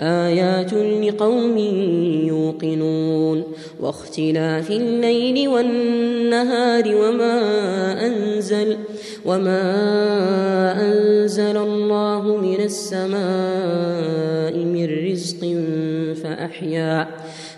آيات لقوم يوقنون واختلاف الليل والنهار وما أنزل وما أنزل الله من السماء من رزق فأحيا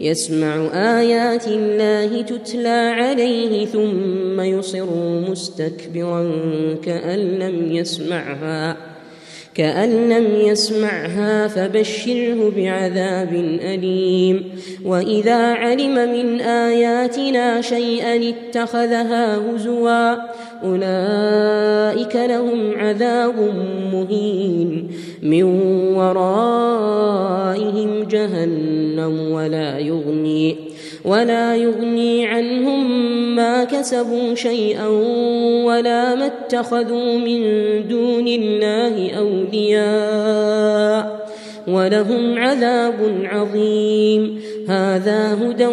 يسمع آيات الله تتلى عليه ثم يصر مستكبرا كأن لم يسمعها. كأن لم يسمعها فبشره بعذاب أليم. وإذا علم من آياتنا شيئا اتخذها هزوا أولئك لهم عذاب مهين. من ورائهم جهنم ولا يغني ولا يغني عنهم ما كسبوا شيئا ولا ما اتخذوا من دون الله أولياء ولهم عذاب عظيم. هذا هدى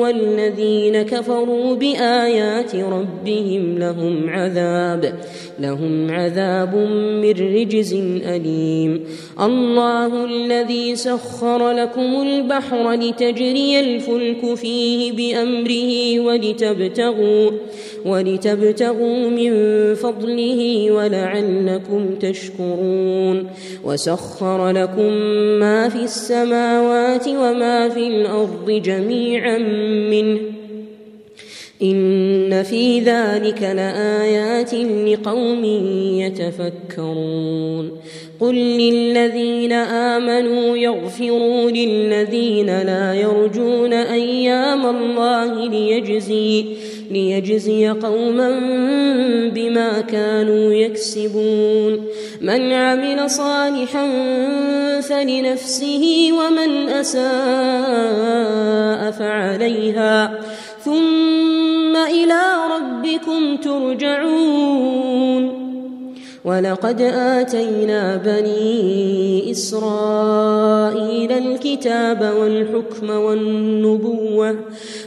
والذين كفروا بآيات ربهم لهم عذاب لهم عذاب من رجز أليم. الله الذي سخر لكم البحر لتجري الفلك فيه بأمره ولتبتغوا ولتبتغوا من فضله ولعلكم تشكرون. وسخر لكم ما في السماوات وما في الأرض جميعا منه. إن في ذلك لآيات لقوم يتفكرون. قل للذين آمنوا يغفروا للذين لا يرجون أيام الله ليجزي ليجزي قوما بما كانوا يكسبون. من عمل صالحا فلنفسه ومن أساء فعليها. ثم إلى ربكم ترجعون. ولقد آتينا بني إسرائيل الكتاب والحكم والنبوة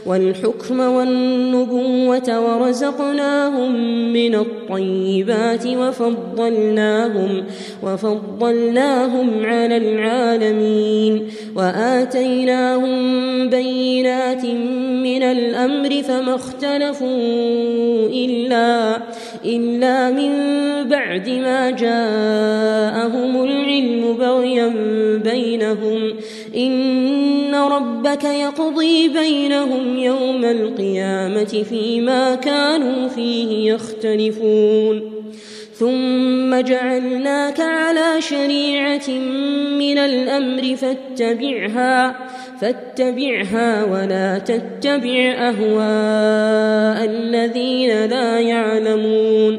والحكم والنبوة ورزقناهم من الطيبات وفضلناهم وفضلناهم على العالمين وآتيناهم بينات من الأمر فما اختلفوا إلا إلا من بعد ما جاءهم العلم بغيا بينهم. إن ربك يقضي بينهم يوم القيامة فيما كانوا فيه يختلفون. ثم جعلناك على شريعة من الأمر فاتبعها فاتبعها ولا تتبع أهواء الذين لا يعلمون.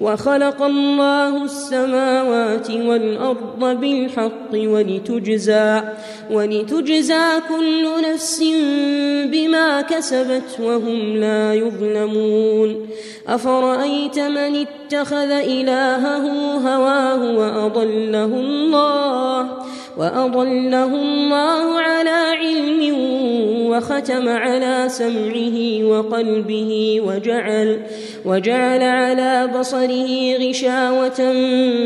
وخلق الله السماوات والأرض بالحق ولتجزى ولتجزى كل نفس بما ما كسبت وهم لا يظلمون أفرأيت من اتخذ إلهه هواه وأضله الله وأضله الله على علم وختم على سمعه وقلبه وجعل وجعل على بصره غشاوة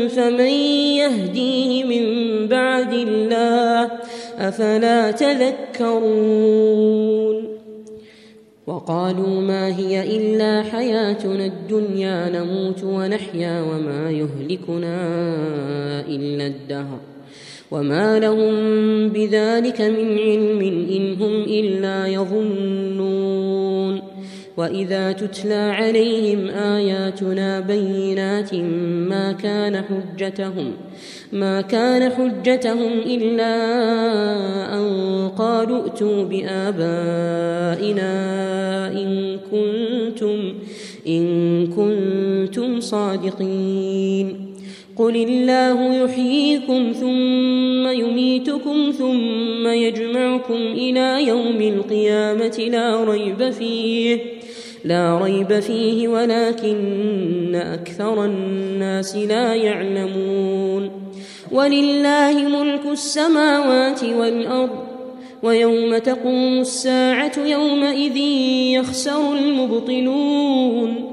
فمن يهديه من بعد الله أفلا تذكرون؟ وقالوا ما هي إلا حياتنا الدنيا نموت ونحيا وما يهلكنا إلا الدهر. وما لهم بذلك من علم إن هم إلا يظنون وإذا تتلى عليهم آياتنا بينات ما كان حجتهم ما كان حجتهم إلا أن قالوا ائتوا بآبائنا إن كنتم إن كنتم صادقين قل الله يحييكم ثم يميتكم ثم يجمعكم إلى يوم القيامة لا ريب فيه لا ريب فيه ولكن أكثر الناس لا يعلمون. ولله ملك السماوات والأرض ويوم تقوم الساعة يومئذ يخسر المبطلون.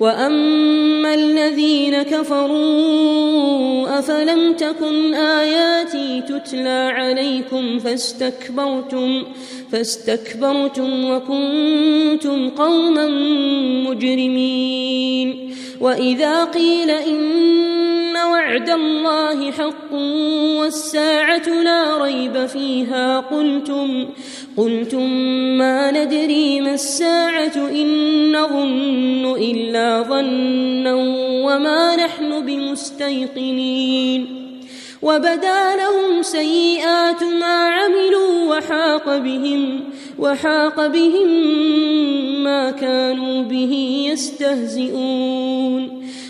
واما الذين كفروا افلم تكن اياتي تتلى عليكم فاستكبرتم فاستكبرتم وكنتم قوما مجرمين واذا قيل ان وعد الله حق والساعة لا ريب فيها. قلتم قلتم ما ندري ما الساعة إن نظن إلا ظنا وما نحن بمستيقنين. وبدا لهم سيئات ما عملوا وحاق بهم وحاق بهم ما كانوا به يستهزئون.